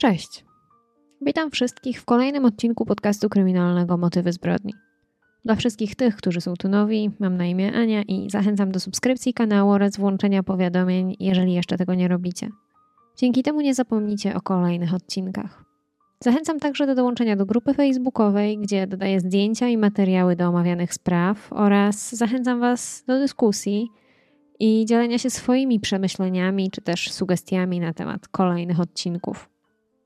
Cześć. Witam wszystkich w kolejnym odcinku podcastu kryminalnego Motywy zbrodni. Dla wszystkich tych, którzy są tu nowi, mam na imię Ania i zachęcam do subskrypcji kanału oraz włączenia powiadomień, jeżeli jeszcze tego nie robicie. Dzięki temu nie zapomnicie o kolejnych odcinkach. Zachęcam także do dołączenia do grupy facebookowej, gdzie dodaję zdjęcia i materiały do omawianych spraw oraz zachęcam Was do dyskusji i dzielenia się swoimi przemyśleniami czy też sugestiami na temat kolejnych odcinków.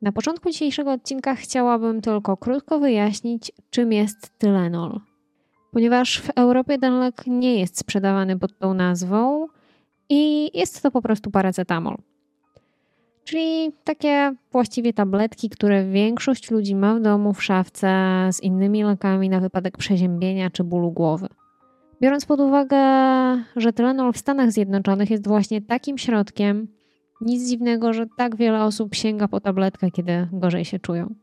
Na początku dzisiejszego odcinka chciałabym tylko krótko wyjaśnić, czym jest Tylenol. Ponieważ w Europie ten lek nie jest sprzedawany pod tą nazwą i jest to po prostu paracetamol. Czyli takie właściwie tabletki, które większość ludzi ma w domu w szafce z innymi lekami na wypadek przeziębienia czy bólu głowy. Biorąc pod uwagę, że Tylenol w Stanach Zjednoczonych jest właśnie takim środkiem, nic dziwnego, że tak wiele osób sięga po tabletkę, kiedy gorzej się czują.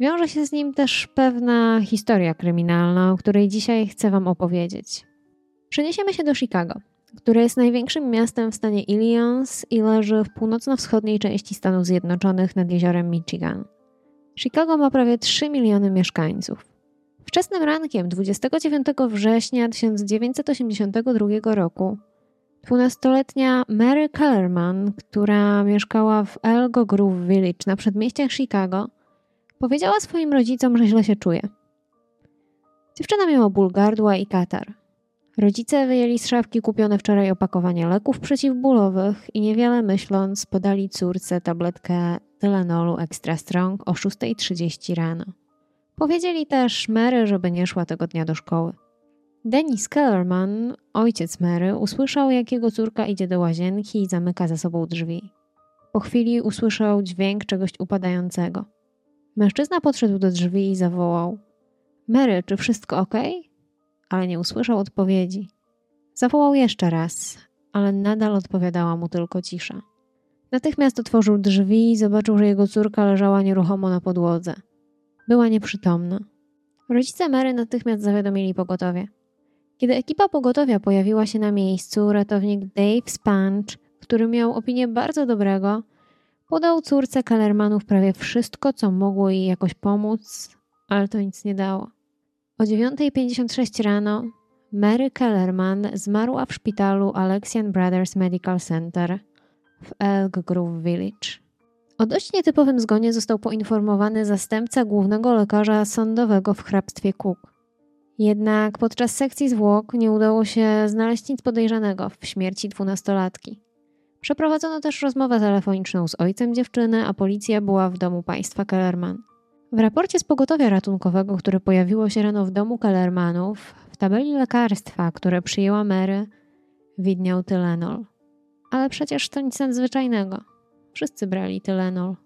Wiąże się z nim też pewna historia kryminalna, o której dzisiaj chcę Wam opowiedzieć. Przeniesiemy się do Chicago, które jest największym miastem w stanie Illinois i leży w północno-wschodniej części Stanów Zjednoczonych nad jeziorem Michigan. Chicago ma prawie 3 miliony mieszkańców. Wczesnym rankiem 29 września 1982 roku 12-letnia Mary Kellerman, która mieszkała w Elgo Grove Village na przedmieściach Chicago, powiedziała swoim rodzicom, że źle się czuje. Dziewczyna miała ból gardła i katar. Rodzice wyjęli z szafki kupione wczoraj opakowanie leków przeciwbólowych i niewiele myśląc podali córce tabletkę Tylenolu Extra Strong o 6.30 rano. Powiedzieli też Mary, żeby nie szła tego dnia do szkoły. Dennis Kellerman, ojciec Mary, usłyszał, jak jego córka idzie do łazienki i zamyka za sobą drzwi. Po chwili usłyszał dźwięk czegoś upadającego. Mężczyzna podszedł do drzwi i zawołał: Mary, czy wszystko ok? Ale nie usłyszał odpowiedzi. Zawołał jeszcze raz, ale nadal odpowiadała mu tylko cisza. Natychmiast otworzył drzwi i zobaczył, że jego córka leżała nieruchomo na podłodze. Była nieprzytomna. Rodzice Mary natychmiast zawiadomili pogotowie. Kiedy ekipa pogotowia pojawiła się na miejscu, ratownik Dave Spanch, który miał opinię bardzo dobrego, podał córce Kellermanów prawie wszystko, co mogło jej jakoś pomóc, ale to nic nie dało. O 9.56 rano Mary Kellerman zmarła w szpitalu Alexian Brothers Medical Center w Elk Grove Village. O dość nietypowym zgonie został poinformowany zastępca głównego lekarza sądowego w hrabstwie Cook. Jednak podczas sekcji zwłok nie udało się znaleźć nic podejrzanego w śmierci dwunastolatki. Przeprowadzono też rozmowę telefoniczną z ojcem dziewczyny, a policja była w domu państwa Kellerman. W raporcie z pogotowia ratunkowego, które pojawiło się rano w domu Kellermanów, w tabeli lekarstwa, które przyjęła Mary, widniał Tylenol. Ale przecież to nic nadzwyczajnego. Wszyscy brali Tylenol.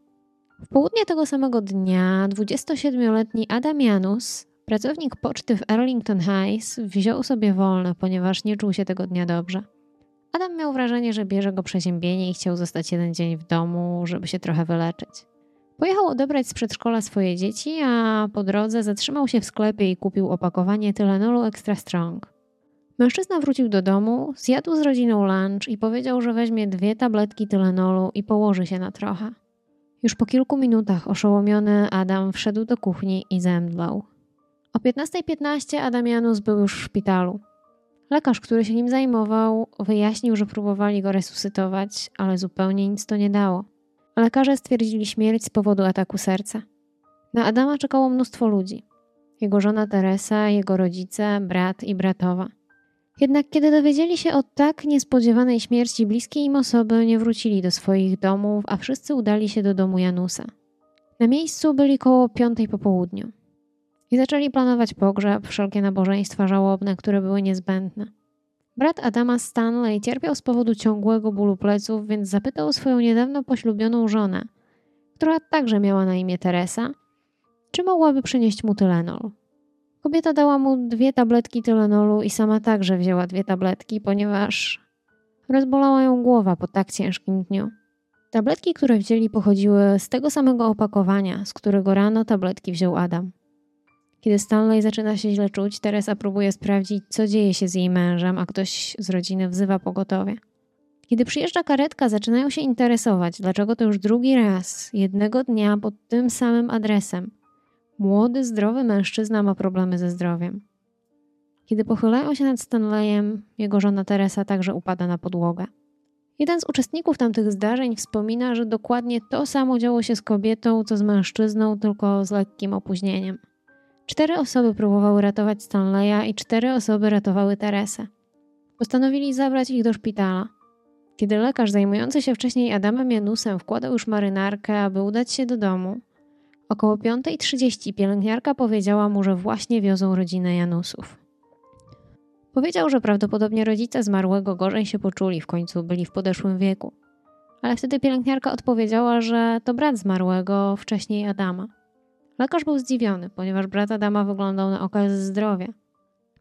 W południe tego samego dnia 27-letni Adam Janus, pracownik poczty w Arlington Heights, wziął sobie wolne, ponieważ nie czuł się tego dnia dobrze. Adam miał wrażenie, że bierze go przeziębienie i chciał zostać jeden dzień w domu, żeby się trochę wyleczyć. Pojechał odebrać z przedszkola swoje dzieci, a po drodze zatrzymał się w sklepie i kupił opakowanie Tylenolu Extra Strong. Mężczyzna wrócił do domu, zjadł z rodziną lunch i powiedział, że weźmie dwie tabletki Tylenolu i położy się na trochę. Już po kilku minutach oszołomiony Adam wszedł do kuchni i zemdlał. O 15.15 Adam Janus był już w szpitalu. Lekarz, który się nim zajmował, wyjaśnił, że próbowali go resuscytować, ale zupełnie nic to nie dało. Lekarze stwierdzili śmierć z powodu ataku serca. Na Adama czekało mnóstwo ludzi. Jego żona Teresa, jego rodzice, brat i bratowa. Jednak kiedy dowiedzieli się o tak niespodziewanej śmierci bliskiej im osoby, nie wrócili do swoich domów, a wszyscy udali się do domu Janusa. Na miejscu byli koło piątej po południu i zaczęli planować pogrzeb, wszelkie nabożeństwa żałobne, które były niezbędne. Brat Adama Stanley cierpiał z powodu ciągłego bólu pleców, więc zapytał swoją niedawno poślubioną żonę, która także miała na imię Teresa, czy mogłaby przynieść mu Tylenol. Kobieta dała mu dwie tabletki Tylenolu i sama także wzięła dwie tabletki, ponieważ rozbolała ją głowa po tak ciężkim dniu. Tabletki, które wzięli, pochodziły z tego samego opakowania, z którego rano tabletki wziął Adam. Kiedy Stanley zaczyna się źle czuć, Teresa próbuje sprawdzić, co dzieje się z jej mężem, a ktoś z rodziny wzywa pogotowie. Kiedy przyjeżdża karetka, zaczynają się interesować, dlaczego to już drugi raz, jednego dnia pod tym samym adresem. Młody, zdrowy mężczyzna ma problemy ze zdrowiem. Kiedy pochylają się nad Stanleyem, jego żona Teresa także upada na podłogę. Jeden z uczestników tamtych zdarzeń wspomina, że dokładnie to samo działo się z kobietą, co z mężczyzną, tylko z lekkim opóźnieniem. Cztery osoby próbowały ratować Stanleya i cztery osoby ratowały Teresę. Postanowili zabrać ich do szpitala. Kiedy lekarz zajmujący się wcześniej Adamem Janusem wkładał już marynarkę, aby udać się do domu, około 5.30 pielęgniarka powiedziała mu, że właśnie wiozą rodzinę Janusów. Powiedział, że prawdopodobnie rodzice zmarłego gorzej się poczuli, w końcu byli w podeszłym wieku. Ale wtedy pielęgniarka odpowiedziała, że to brat zmarłego, wcześniej Adama. Lekarz był zdziwiony, ponieważ brat Adama wyglądał na okaz zdrowia.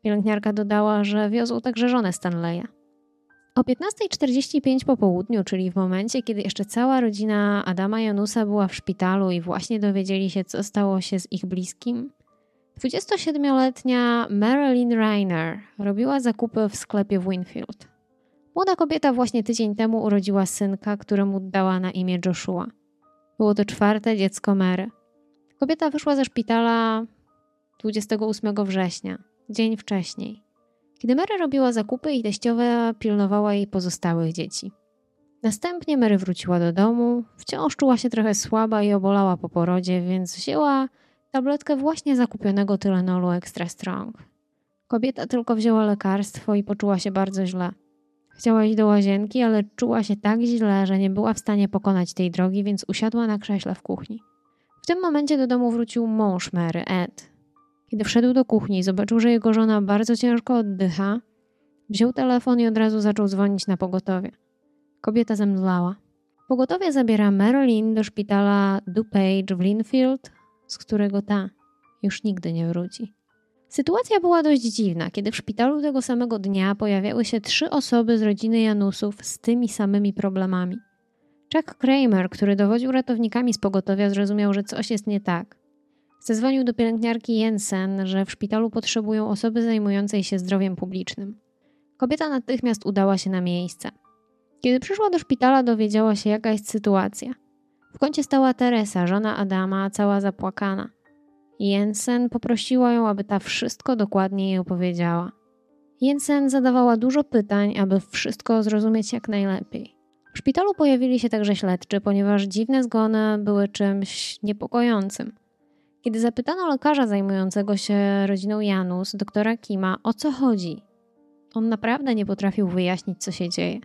Pielęgniarka dodała, że wiozł także żonę Stanleya. O 15.45 po południu, czyli w momencie, kiedy jeszcze cała rodzina Adama Janusa była w szpitalu i właśnie dowiedzieli się, co stało się z ich bliskim, 27-letnia Marilyn Reiner robiła zakupy w sklepie w Winfield. Młoda kobieta właśnie tydzień temu urodziła synka, któremu dała na imię Joshua. Było to czwarte dziecko Mary. Kobieta wyszła ze szpitala 28 września, dzień wcześniej. Kiedy Mary robiła zakupy i teściowa pilnowała jej pozostałych dzieci. Następnie Mary wróciła do domu, wciąż czuła się trochę słaba i obolała po porodzie, więc wzięła tabletkę właśnie zakupionego Tylenolu Extra Strong. Kobieta tylko wzięła lekarstwo i poczuła się bardzo źle. Chciała iść do łazienki, ale czuła się tak źle, że nie była w stanie pokonać tej drogi, więc usiadła na krześle w kuchni. W tym momencie do domu wrócił mąż Mary, Ed. Kiedy wszedł do kuchni i zobaczył, że jego żona bardzo ciężko oddycha, wziął telefon i od razu zaczął dzwonić na pogotowie. Kobieta zemdlała. Pogotowie zabiera Marilyn do szpitala DuPage w Linfield, z którego ta już nigdy nie wróci. Sytuacja była dość dziwna, kiedy w szpitalu tego samego dnia pojawiały się trzy osoby z rodziny Janusów z tymi samymi problemami. Chuck Kramer, który dowodził ratownikami z pogotowia, zrozumiał, że coś jest nie tak. Zezwonił do pielęgniarki Jensen, że w szpitalu potrzebują osoby zajmującej się zdrowiem publicznym. Kobieta natychmiast udała się na miejsce. Kiedy przyszła do szpitala, dowiedziała się, jaka jest sytuacja. W kącie stała Teresa, żona Adama, cała zapłakana. Jensen poprosiła ją, aby ta wszystko dokładnie jej opowiedziała. Jensen zadawała dużo pytań, aby wszystko zrozumieć jak najlepiej. W szpitalu pojawili się także śledczy, ponieważ dziwne zgony były czymś niepokojącym. Kiedy zapytano lekarza zajmującego się rodziną Janus, doktora Kima, o co chodzi, on naprawdę nie potrafił wyjaśnić, co się dzieje.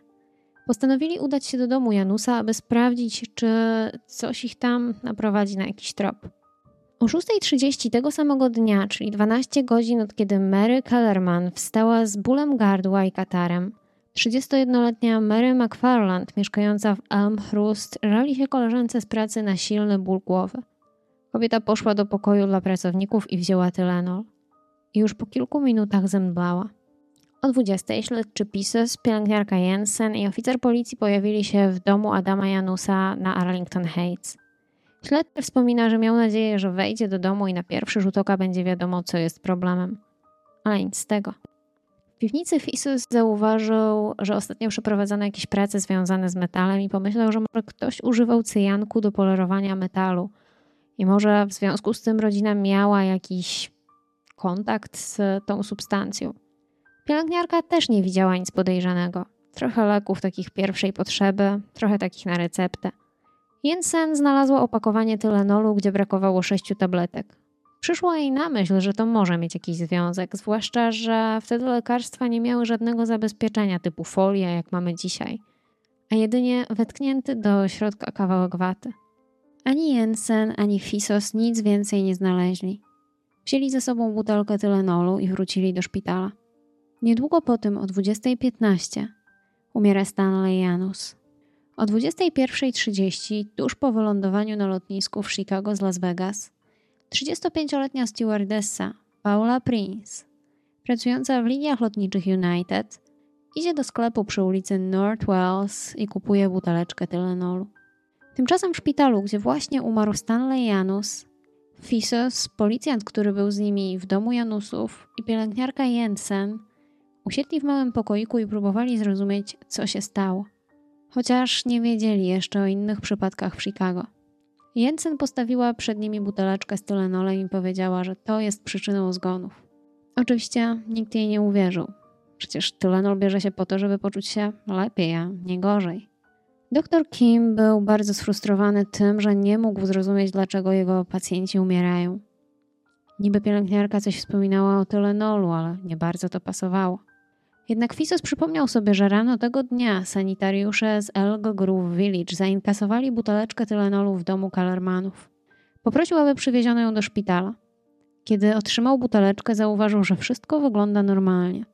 Postanowili udać się do domu Janusa, aby sprawdzić, czy coś ich tam naprowadzi na jakiś trop. O 6.30 tego samego dnia, czyli 12 godzin od kiedy Mary Kellerman wstała z bólem gardła i katarem, 31-letnia Mary McFarland, mieszkająca w Elmhurst, żali się koleżance z pracy na silny ból głowy. Kobieta poszła do pokoju dla pracowników i wzięła Tylenol. I już po kilku minutach zemdlała. O 20 śledczy Pisos, pielęgniarka Jensen i oficer policji pojawili się w domu Adama Janusa na Arlington Heights. Śledczy wspomina, że miał nadzieję, że wejdzie do domu i na pierwszy rzut oka będzie wiadomo, co jest problemem. Ale nic z tego. W piwnicy Fisus zauważył, że ostatnio przeprowadzono jakieś prace związane z metalem i pomyślał, że może ktoś używał cyjanku do polerowania metalu. I może w związku z tym rodzina miała jakiś kontakt z tą substancją. Pielęgniarka też nie widziała nic podejrzanego. Trochę leków takich pierwszej potrzeby, trochę takich na receptę. Jensen znalazła opakowanie Tylenolu, gdzie brakowało sześciu tabletek. Przyszło jej na myśl, że to może mieć jakiś związek, zwłaszcza, że wtedy lekarstwa nie miały żadnego zabezpieczenia typu folia, jak mamy dzisiaj, a jedynie wetknięty do środka kawałek waty. Ani Jensen, ani Fisos nic więcej nie znaleźli. Wzięli ze sobą butelkę Tylenolu i wrócili do szpitala. Niedługo po tym, o 20.15, umiera Stanley Janus. O 21.30, tuż po wylądowaniu na lotnisku w Chicago z Las Vegas, 35-letnia stewardessa Paula Prince, pracująca w liniach lotniczych United, idzie do sklepu przy ulicy North Wells i kupuje buteleczkę Tylenolu. Tymczasem w szpitalu, gdzie właśnie umarł Stanley Janus, Fisos, policjant, który był z nimi w domu Janusów i pielęgniarka Jensen usiedli w małym pokoiku i próbowali zrozumieć, co się stało. chociaż nie wiedzieli jeszcze o innych przypadkach w Chicago. Jensen postawiła przed nimi buteleczkę z tylenolem i powiedziała, że to jest przyczyną zgonów. Oczywiście nikt jej nie uwierzył. Przecież tylenol bierze się po to, żeby poczuć się lepiej, a nie gorzej. Doktor Kim był bardzo sfrustrowany tym, że nie mógł zrozumieć, dlaczego jego pacjenci umierają. Niby pielęgniarka coś wspominała o tylenolu, ale nie bardzo to pasowało. Jednak Fisos przypomniał sobie, że rano tego dnia sanitariusze z Elgo Grove Village zainkasowali buteleczkę tylenolu w domu Kellermanów. Poprosił, aby przywieziono ją do szpitala. Kiedy otrzymał buteleczkę, zauważył, że wszystko wygląda normalnie.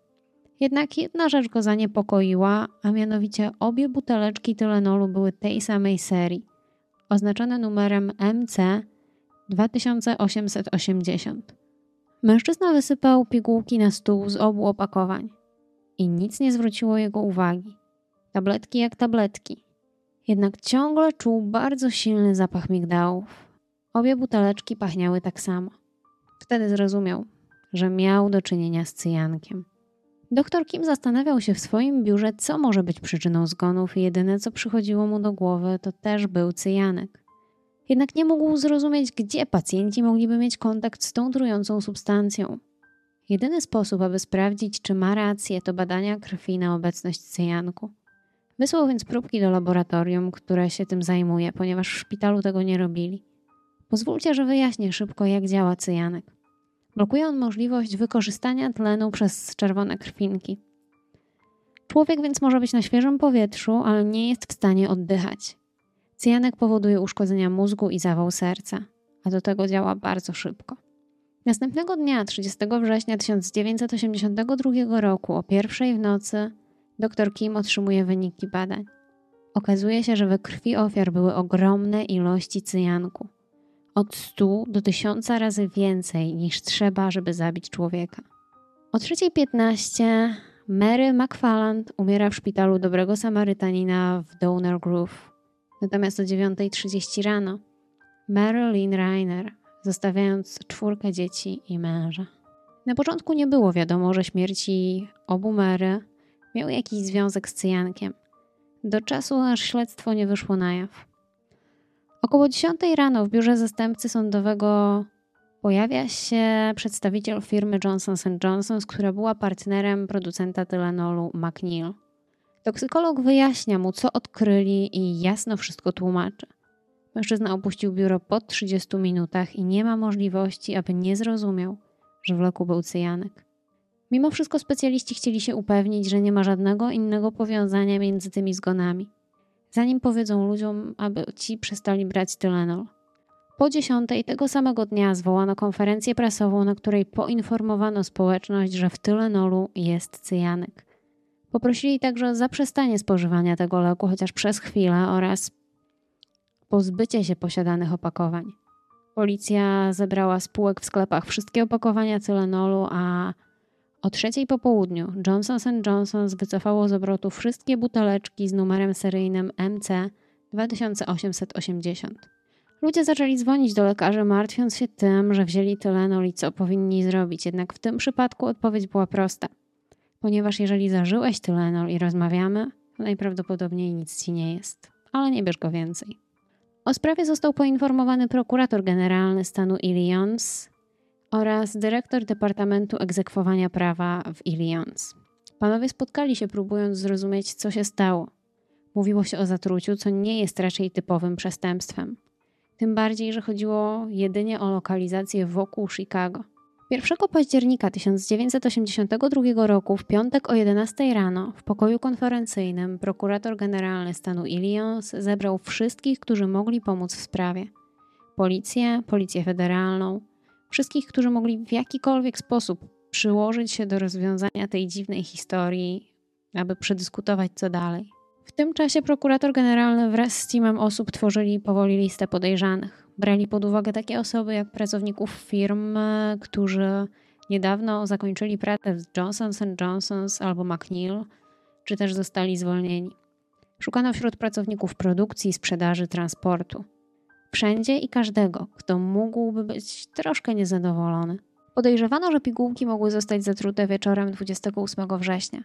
Jednak jedna rzecz go zaniepokoiła, a mianowicie obie buteleczki tylenolu były tej samej serii, oznaczone numerem MC 2880. Mężczyzna wysypał pigułki na stół z obu opakowań i nic nie zwróciło jego uwagi. Tabletki jak tabletki. Jednak ciągle czuł bardzo silny zapach migdałów. Obie buteleczki pachniały tak samo. Wtedy zrozumiał, że miał do czynienia z cyjankiem. Doktor Kim zastanawiał się w swoim biurze, co może być przyczyną zgonów, i jedyne co przychodziło mu do głowy, to też był cyjanek. Jednak nie mógł zrozumieć, gdzie pacjenci mogliby mieć kontakt z tą trującą substancją. Jedyny sposób, aby sprawdzić, czy ma rację, to badania krwi na obecność cyjanku. Wysłał więc próbki do laboratorium, które się tym zajmuje, ponieważ w szpitalu tego nie robili. Pozwólcie, że wyjaśnię szybko, jak działa cyjanek. Blokuje on możliwość wykorzystania tlenu przez czerwone krwinki. Człowiek więc może być na świeżym powietrzu, ale nie jest w stanie oddychać. Cyjanek powoduje uszkodzenia mózgu i zawał serca, a do tego działa bardzo szybko. Następnego dnia, 30 września 1982 roku, o pierwszej w nocy, dr Kim otrzymuje wyniki badań. Okazuje się, że we krwi ofiar były ogromne ilości cyjanku. Od 100 do 1000 razy więcej niż trzeba, żeby zabić człowieka. O 3.15 Mary McFarland umiera w szpitalu Dobrego Samarytanina w Donner Grove. Natomiast o 9.30 rano Marilyn Reiner zostawiając czwórkę dzieci i męża. Na początku nie było wiadomo, że śmierci obu Mary miał jakiś związek z cyjankiem. Do czasu, aż śledztwo nie wyszło na jaw. Około 10 rano w biurze zastępcy sądowego pojawia się przedstawiciel firmy Johnson Johnson, która była partnerem producenta tylenolu McNeil. Toksykolog wyjaśnia mu, co odkryli i jasno wszystko tłumaczy. Mężczyzna opuścił biuro po 30 minutach i nie ma możliwości, aby nie zrozumiał, że w loku był cyjanek. Mimo wszystko specjaliści chcieli się upewnić, że nie ma żadnego innego powiązania między tymi zgonami. Zanim powiedzą ludziom, aby ci przestali brać Tylenol. Po dziesiątej tego samego dnia zwołano konferencję prasową, na której poinformowano społeczność, że w Tylenolu jest cyjanek. Poprosili także o zaprzestanie spożywania tego leku chociaż przez chwilę oraz pozbycie się posiadanych opakowań. Policja zebrała z półek w sklepach wszystkie opakowania cylenolu, a o trzeciej po południu Johnson Johnson wycofało z obrotu wszystkie buteleczki z numerem seryjnym MC 2880. Ludzie zaczęli dzwonić do lekarzy, martwiąc się tym, że wzięli tylenol i co powinni zrobić. Jednak w tym przypadku odpowiedź była prosta. Ponieważ jeżeli zażyłeś tylenol i rozmawiamy, najprawdopodobniej nic ci nie jest. Ale nie bierz go więcej. O sprawie został poinformowany prokurator generalny stanu Illinois oraz dyrektor Departamentu Egzekwowania Prawa w Illinois. Panowie spotkali się próbując zrozumieć, co się stało. Mówiło się o zatruciu, co nie jest raczej typowym przestępstwem. Tym bardziej, że chodziło jedynie o lokalizację wokół Chicago. 1 października 1982 roku, w piątek o 11 rano, w pokoju konferencyjnym, prokurator generalny stanu Illinois zebrał wszystkich, którzy mogli pomóc w sprawie. Policję, policję federalną, wszystkich, którzy mogli w jakikolwiek sposób przyłożyć się do rozwiązania tej dziwnej historii, aby przedyskutować co dalej. W tym czasie prokurator generalny wraz z teamem osób tworzyli powoli listę podejrzanych. Brali pod uwagę takie osoby jak pracowników firm, którzy niedawno zakończyli pracę w Johnson Johnson albo McNeil, czy też zostali zwolnieni. Szukano wśród pracowników produkcji, sprzedaży, transportu. Wszędzie i każdego, kto mógłby być troszkę niezadowolony. Podejrzewano, że pigułki mogły zostać zatrute wieczorem 28 września.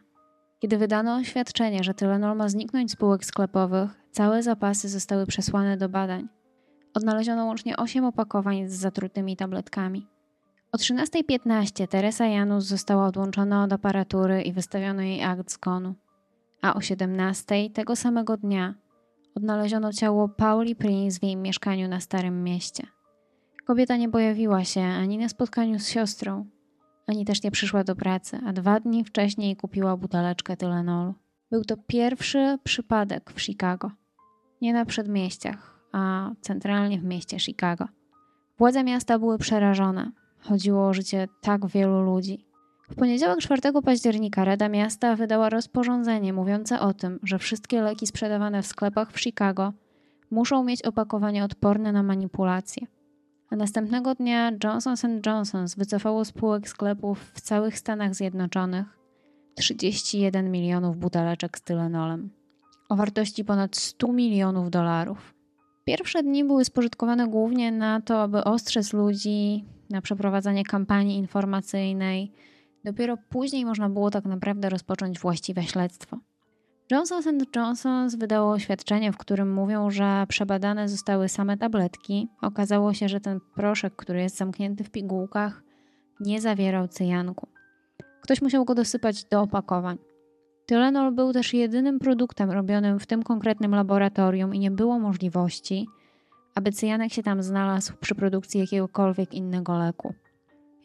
Kiedy wydano oświadczenie, że Tylenol ma zniknąć z spółek sklepowych, całe zapasy zostały przesłane do badań. Odnaleziono łącznie 8 opakowań z zatrutymi tabletkami. O 13.15 Teresa Janus została odłączona od aparatury i wystawiono jej akt zgonu. A o 17.00 tego samego dnia odnaleziono ciało Pauli Prince w jej mieszkaniu na Starym Mieście. Kobieta nie pojawiła się ani na spotkaniu z siostrą, ani też nie przyszła do pracy, a dwa dni wcześniej kupiła buteleczkę Tylenolu. Był to pierwszy przypadek w Chicago. Nie na przedmieściach, a centralnie w mieście Chicago. Władze miasta były przerażone. Chodziło o życie tak wielu ludzi. W poniedziałek 4 października Rada Miasta wydała rozporządzenie mówiące o tym, że wszystkie leki sprzedawane w sklepach w Chicago muszą mieć opakowanie odporne na manipulacje. A następnego dnia Johnson Johnson wycofało spółek sklepów w całych Stanach Zjednoczonych 31 milionów buteleczek z tylenolem o wartości ponad 100 milionów dolarów. Pierwsze dni były spożytkowane głównie na to, aby ostrzec ludzi na przeprowadzanie kampanii informacyjnej. Dopiero później można było tak naprawdę rozpocząć właściwe śledztwo. Johnson Johnson wydało oświadczenie, w którym mówią, że przebadane zostały same tabletki. Okazało się, że ten proszek, który jest zamknięty w pigułkach, nie zawierał cyjanku. Ktoś musiał go dosypać do opakowań. Tylenol był też jedynym produktem robionym w tym konkretnym laboratorium i nie było możliwości, aby cyjanek się tam znalazł przy produkcji jakiegokolwiek innego leku.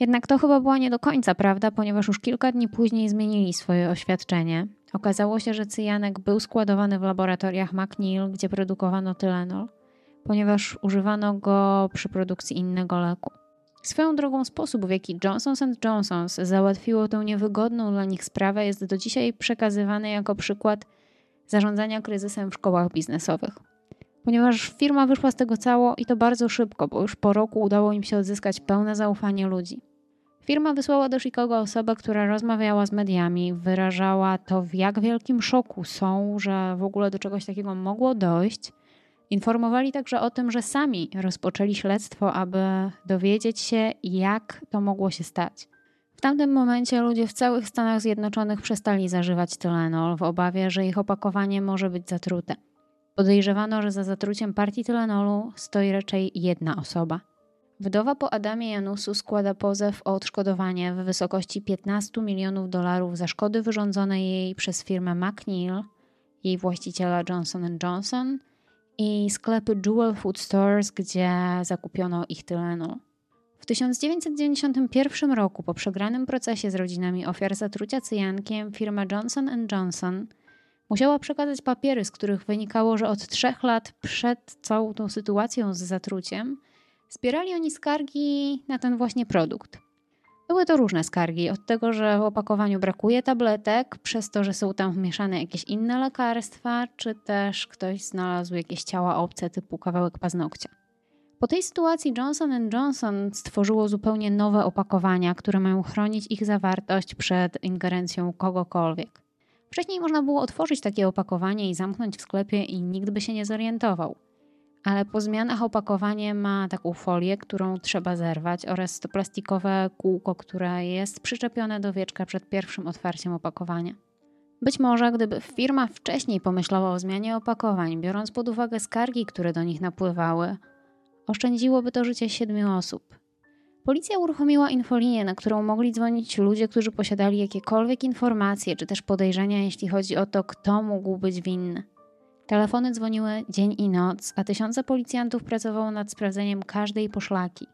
Jednak to chyba była nie do końca prawda, ponieważ już kilka dni później zmienili swoje oświadczenie. Okazało się, że cyjanek był składowany w laboratoriach McNeil, gdzie produkowano tylenol, ponieważ używano go przy produkcji innego leku. Swoją drogą sposób, w jaki Johnson Johnson załatwiło tę niewygodną dla nich sprawę, jest do dzisiaj przekazywany jako przykład zarządzania kryzysem w szkołach biznesowych. Ponieważ firma wyszła z tego cało i to bardzo szybko, bo już po roku udało im się odzyskać pełne zaufanie ludzi. Firma wysłała do Chicago osobę, która rozmawiała z mediami, wyrażała to, w jak wielkim szoku są, że w ogóle do czegoś takiego mogło dojść. Informowali także o tym, że sami rozpoczęli śledztwo, aby dowiedzieć się, jak to mogło się stać. W tamtym momencie ludzie w całych Stanach Zjednoczonych przestali zażywać Tylenol w obawie, że ich opakowanie może być zatrute. Podejrzewano, że za zatruciem partii Tylenolu stoi raczej jedna osoba – Wdowa po Adamie Janusu składa pozew o odszkodowanie w wysokości 15 milionów dolarów za szkody wyrządzone jej przez firmę McNeil, jej właściciela Johnson Johnson i sklepy Jewel Food Stores, gdzie zakupiono ich Tylenol. W 1991 roku, po przegranym procesie z rodzinami ofiar zatrucia cyjankiem, firma Johnson Johnson musiała przekazać papiery, z których wynikało, że od trzech lat przed całą tą sytuacją z zatruciem – Zbierali oni skargi na ten właśnie produkt. Były to różne skargi, od tego, że w opakowaniu brakuje tabletek, przez to, że są tam wmieszane jakieś inne lekarstwa, czy też ktoś znalazł jakieś ciała obce typu kawałek paznokcia. Po tej sytuacji Johnson Johnson stworzyło zupełnie nowe opakowania, które mają chronić ich zawartość przed ingerencją kogokolwiek. Wcześniej można było otworzyć takie opakowanie i zamknąć w sklepie i nikt by się nie zorientował ale po zmianach opakowanie ma taką folię, którą trzeba zerwać oraz to plastikowe kółko, które jest przyczepione do wieczka przed pierwszym otwarciem opakowania. Być może gdyby firma wcześniej pomyślała o zmianie opakowań, biorąc pod uwagę skargi, które do nich napływały, oszczędziłoby to życie siedmiu osób. Policja uruchomiła infolinię, na którą mogli dzwonić ludzie, którzy posiadali jakiekolwiek informacje czy też podejrzenia, jeśli chodzi o to, kto mógł być winny. Telefony dzwoniły dzień i noc, a tysiące policjantów pracowało nad sprawdzeniem każdej poszlaki.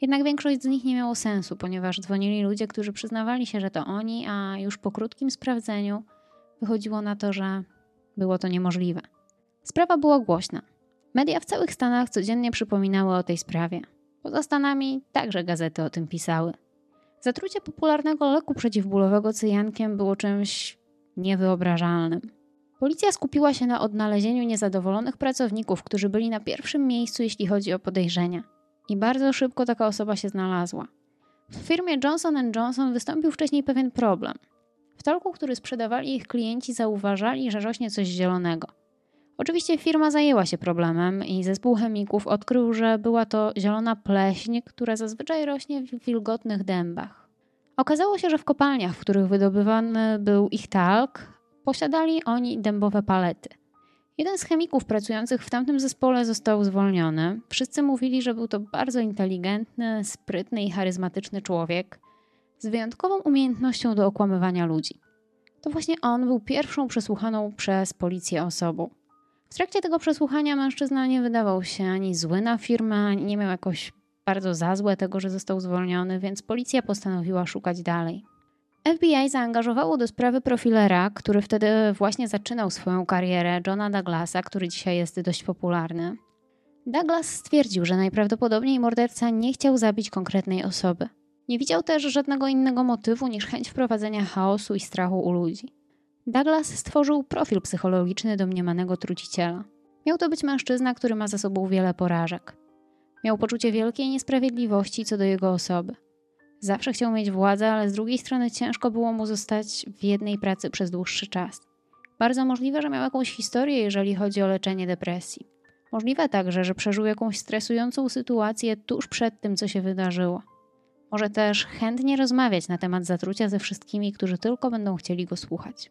Jednak większość z nich nie miało sensu, ponieważ dzwonili ludzie, którzy przyznawali się, że to oni, a już po krótkim sprawdzeniu wychodziło na to, że było to niemożliwe. Sprawa była głośna. Media w całych Stanach codziennie przypominały o tej sprawie. Poza Stanami także gazety o tym pisały. Zatrucie popularnego leku przeciwbólowego cyjankiem było czymś niewyobrażalnym. Policja skupiła się na odnalezieniu niezadowolonych pracowników, którzy byli na pierwszym miejscu, jeśli chodzi o podejrzenia. I bardzo szybko taka osoba się znalazła. W firmie Johnson Johnson wystąpił wcześniej pewien problem. W talku, który sprzedawali ich klienci, zauważali, że rośnie coś zielonego. Oczywiście firma zajęła się problemem i zespół chemików odkrył, że była to zielona pleśń, która zazwyczaj rośnie w wilgotnych dębach. Okazało się, że w kopalniach, w których wydobywany był ich talk, posiadali oni dębowe palety. Jeden z chemików pracujących w tamtym zespole został zwolniony. Wszyscy mówili, że był to bardzo inteligentny, sprytny i charyzmatyczny człowiek z wyjątkową umiejętnością do okłamywania ludzi. To właśnie on był pierwszą przesłuchaną przez policję osobą. W trakcie tego przesłuchania mężczyzna nie wydawał się ani zły na firmę, ani nie miał jakoś bardzo za złe tego, że został zwolniony, więc policja postanowiła szukać dalej. FBI zaangażowało do sprawy profilera, który wtedy właśnie zaczynał swoją karierę, Johna Douglasa, który dzisiaj jest dość popularny. Douglas stwierdził, że najprawdopodobniej morderca nie chciał zabić konkretnej osoby. Nie widział też żadnego innego motywu niż chęć wprowadzenia chaosu i strachu u ludzi. Douglas stworzył profil psychologiczny domniemanego truciciela. Miał to być mężczyzna, który ma za sobą wiele porażek. Miał poczucie wielkiej niesprawiedliwości co do jego osoby. Zawsze chciał mieć władzę, ale z drugiej strony ciężko było mu zostać w jednej pracy przez dłuższy czas. Bardzo możliwe, że miał jakąś historię, jeżeli chodzi o leczenie depresji. Możliwe także, że przeżył jakąś stresującą sytuację tuż przed tym, co się wydarzyło. Może też chętnie rozmawiać na temat zatrucia ze wszystkimi, którzy tylko będą chcieli go słuchać.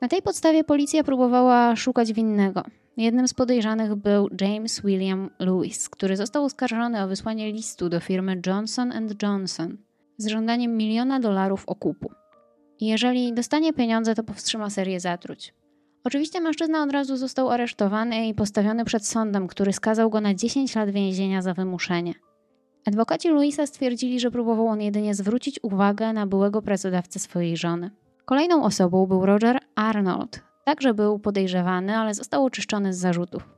Na tej podstawie policja próbowała szukać winnego. Jednym z podejrzanych był James William Lewis, który został oskarżony o wysłanie listu do firmy Johnson Johnson z żądaniem miliona dolarów okupu. Jeżeli dostanie pieniądze, to powstrzyma serię zatruć. Oczywiście mężczyzna od razu został aresztowany i postawiony przed sądem, który skazał go na 10 lat więzienia za wymuszenie. Adwokaci Louisa stwierdzili, że próbował on jedynie zwrócić uwagę na byłego pracodawcę swojej żony. Kolejną osobą był Roger Arnold. Także był podejrzewany, ale został oczyszczony z zarzutów.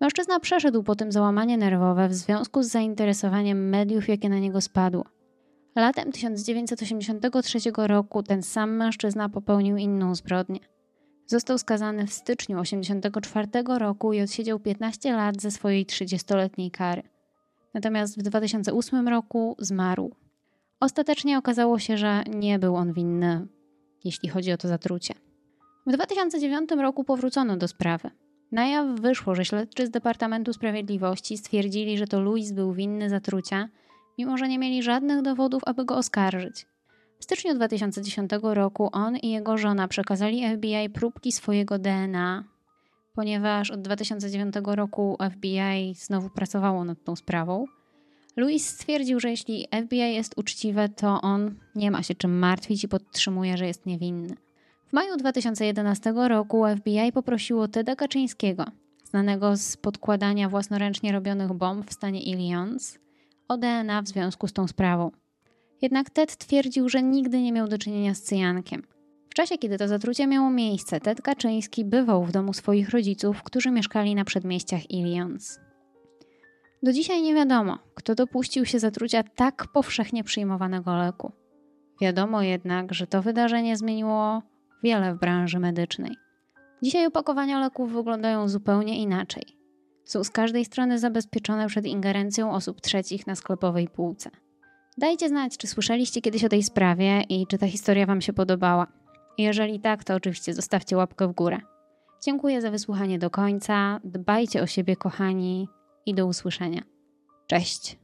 Mężczyzna przeszedł po tym załamanie nerwowe w związku z zainteresowaniem mediów, jakie na niego spadło. Latem 1983 roku ten sam mężczyzna popełnił inną zbrodnię. Został skazany w styczniu 1984 roku i odsiedział 15 lat ze swojej 30-letniej kary. Natomiast w 2008 roku zmarł. Ostatecznie okazało się, że nie był on winny, jeśli chodzi o to zatrucie. W 2009 roku powrócono do sprawy. Na jaw wyszło, że śledczy z Departamentu Sprawiedliwości stwierdzili, że to Louis był winny zatrucia, mimo że nie mieli żadnych dowodów, aby go oskarżyć. W styczniu 2010 roku on i jego żona przekazali FBI próbki swojego DNA, ponieważ od 2009 roku FBI znowu pracowało nad tą sprawą. Louis stwierdził, że jeśli FBI jest uczciwe, to on nie ma się czym martwić i podtrzymuje, że jest niewinny. W maju 2011 roku FBI poprosiło Teda Kaczyńskiego, znanego z podkładania własnoręcznie robionych bomb w stanie Illinois, o DNA w związku z tą sprawą. Jednak Ted twierdził, że nigdy nie miał do czynienia z cyjankiem. W czasie, kiedy to zatrucie miało miejsce, Ted Kaczyński bywał w domu swoich rodziców, którzy mieszkali na przedmieściach Ilions. Do dzisiaj nie wiadomo, kto dopuścił się zatrucia tak powszechnie przyjmowanego leku. Wiadomo jednak, że to wydarzenie zmieniło wiele w branży medycznej. Dzisiaj opakowania leków wyglądają zupełnie inaczej. Są z każdej strony zabezpieczone przed ingerencją osób trzecich na sklepowej półce. Dajcie znać, czy słyszeliście kiedyś o tej sprawie i czy ta historia Wam się podobała. Jeżeli tak, to oczywiście zostawcie łapkę w górę. Dziękuję za wysłuchanie do końca. Dbajcie o siebie, kochani, i do usłyszenia. Cześć!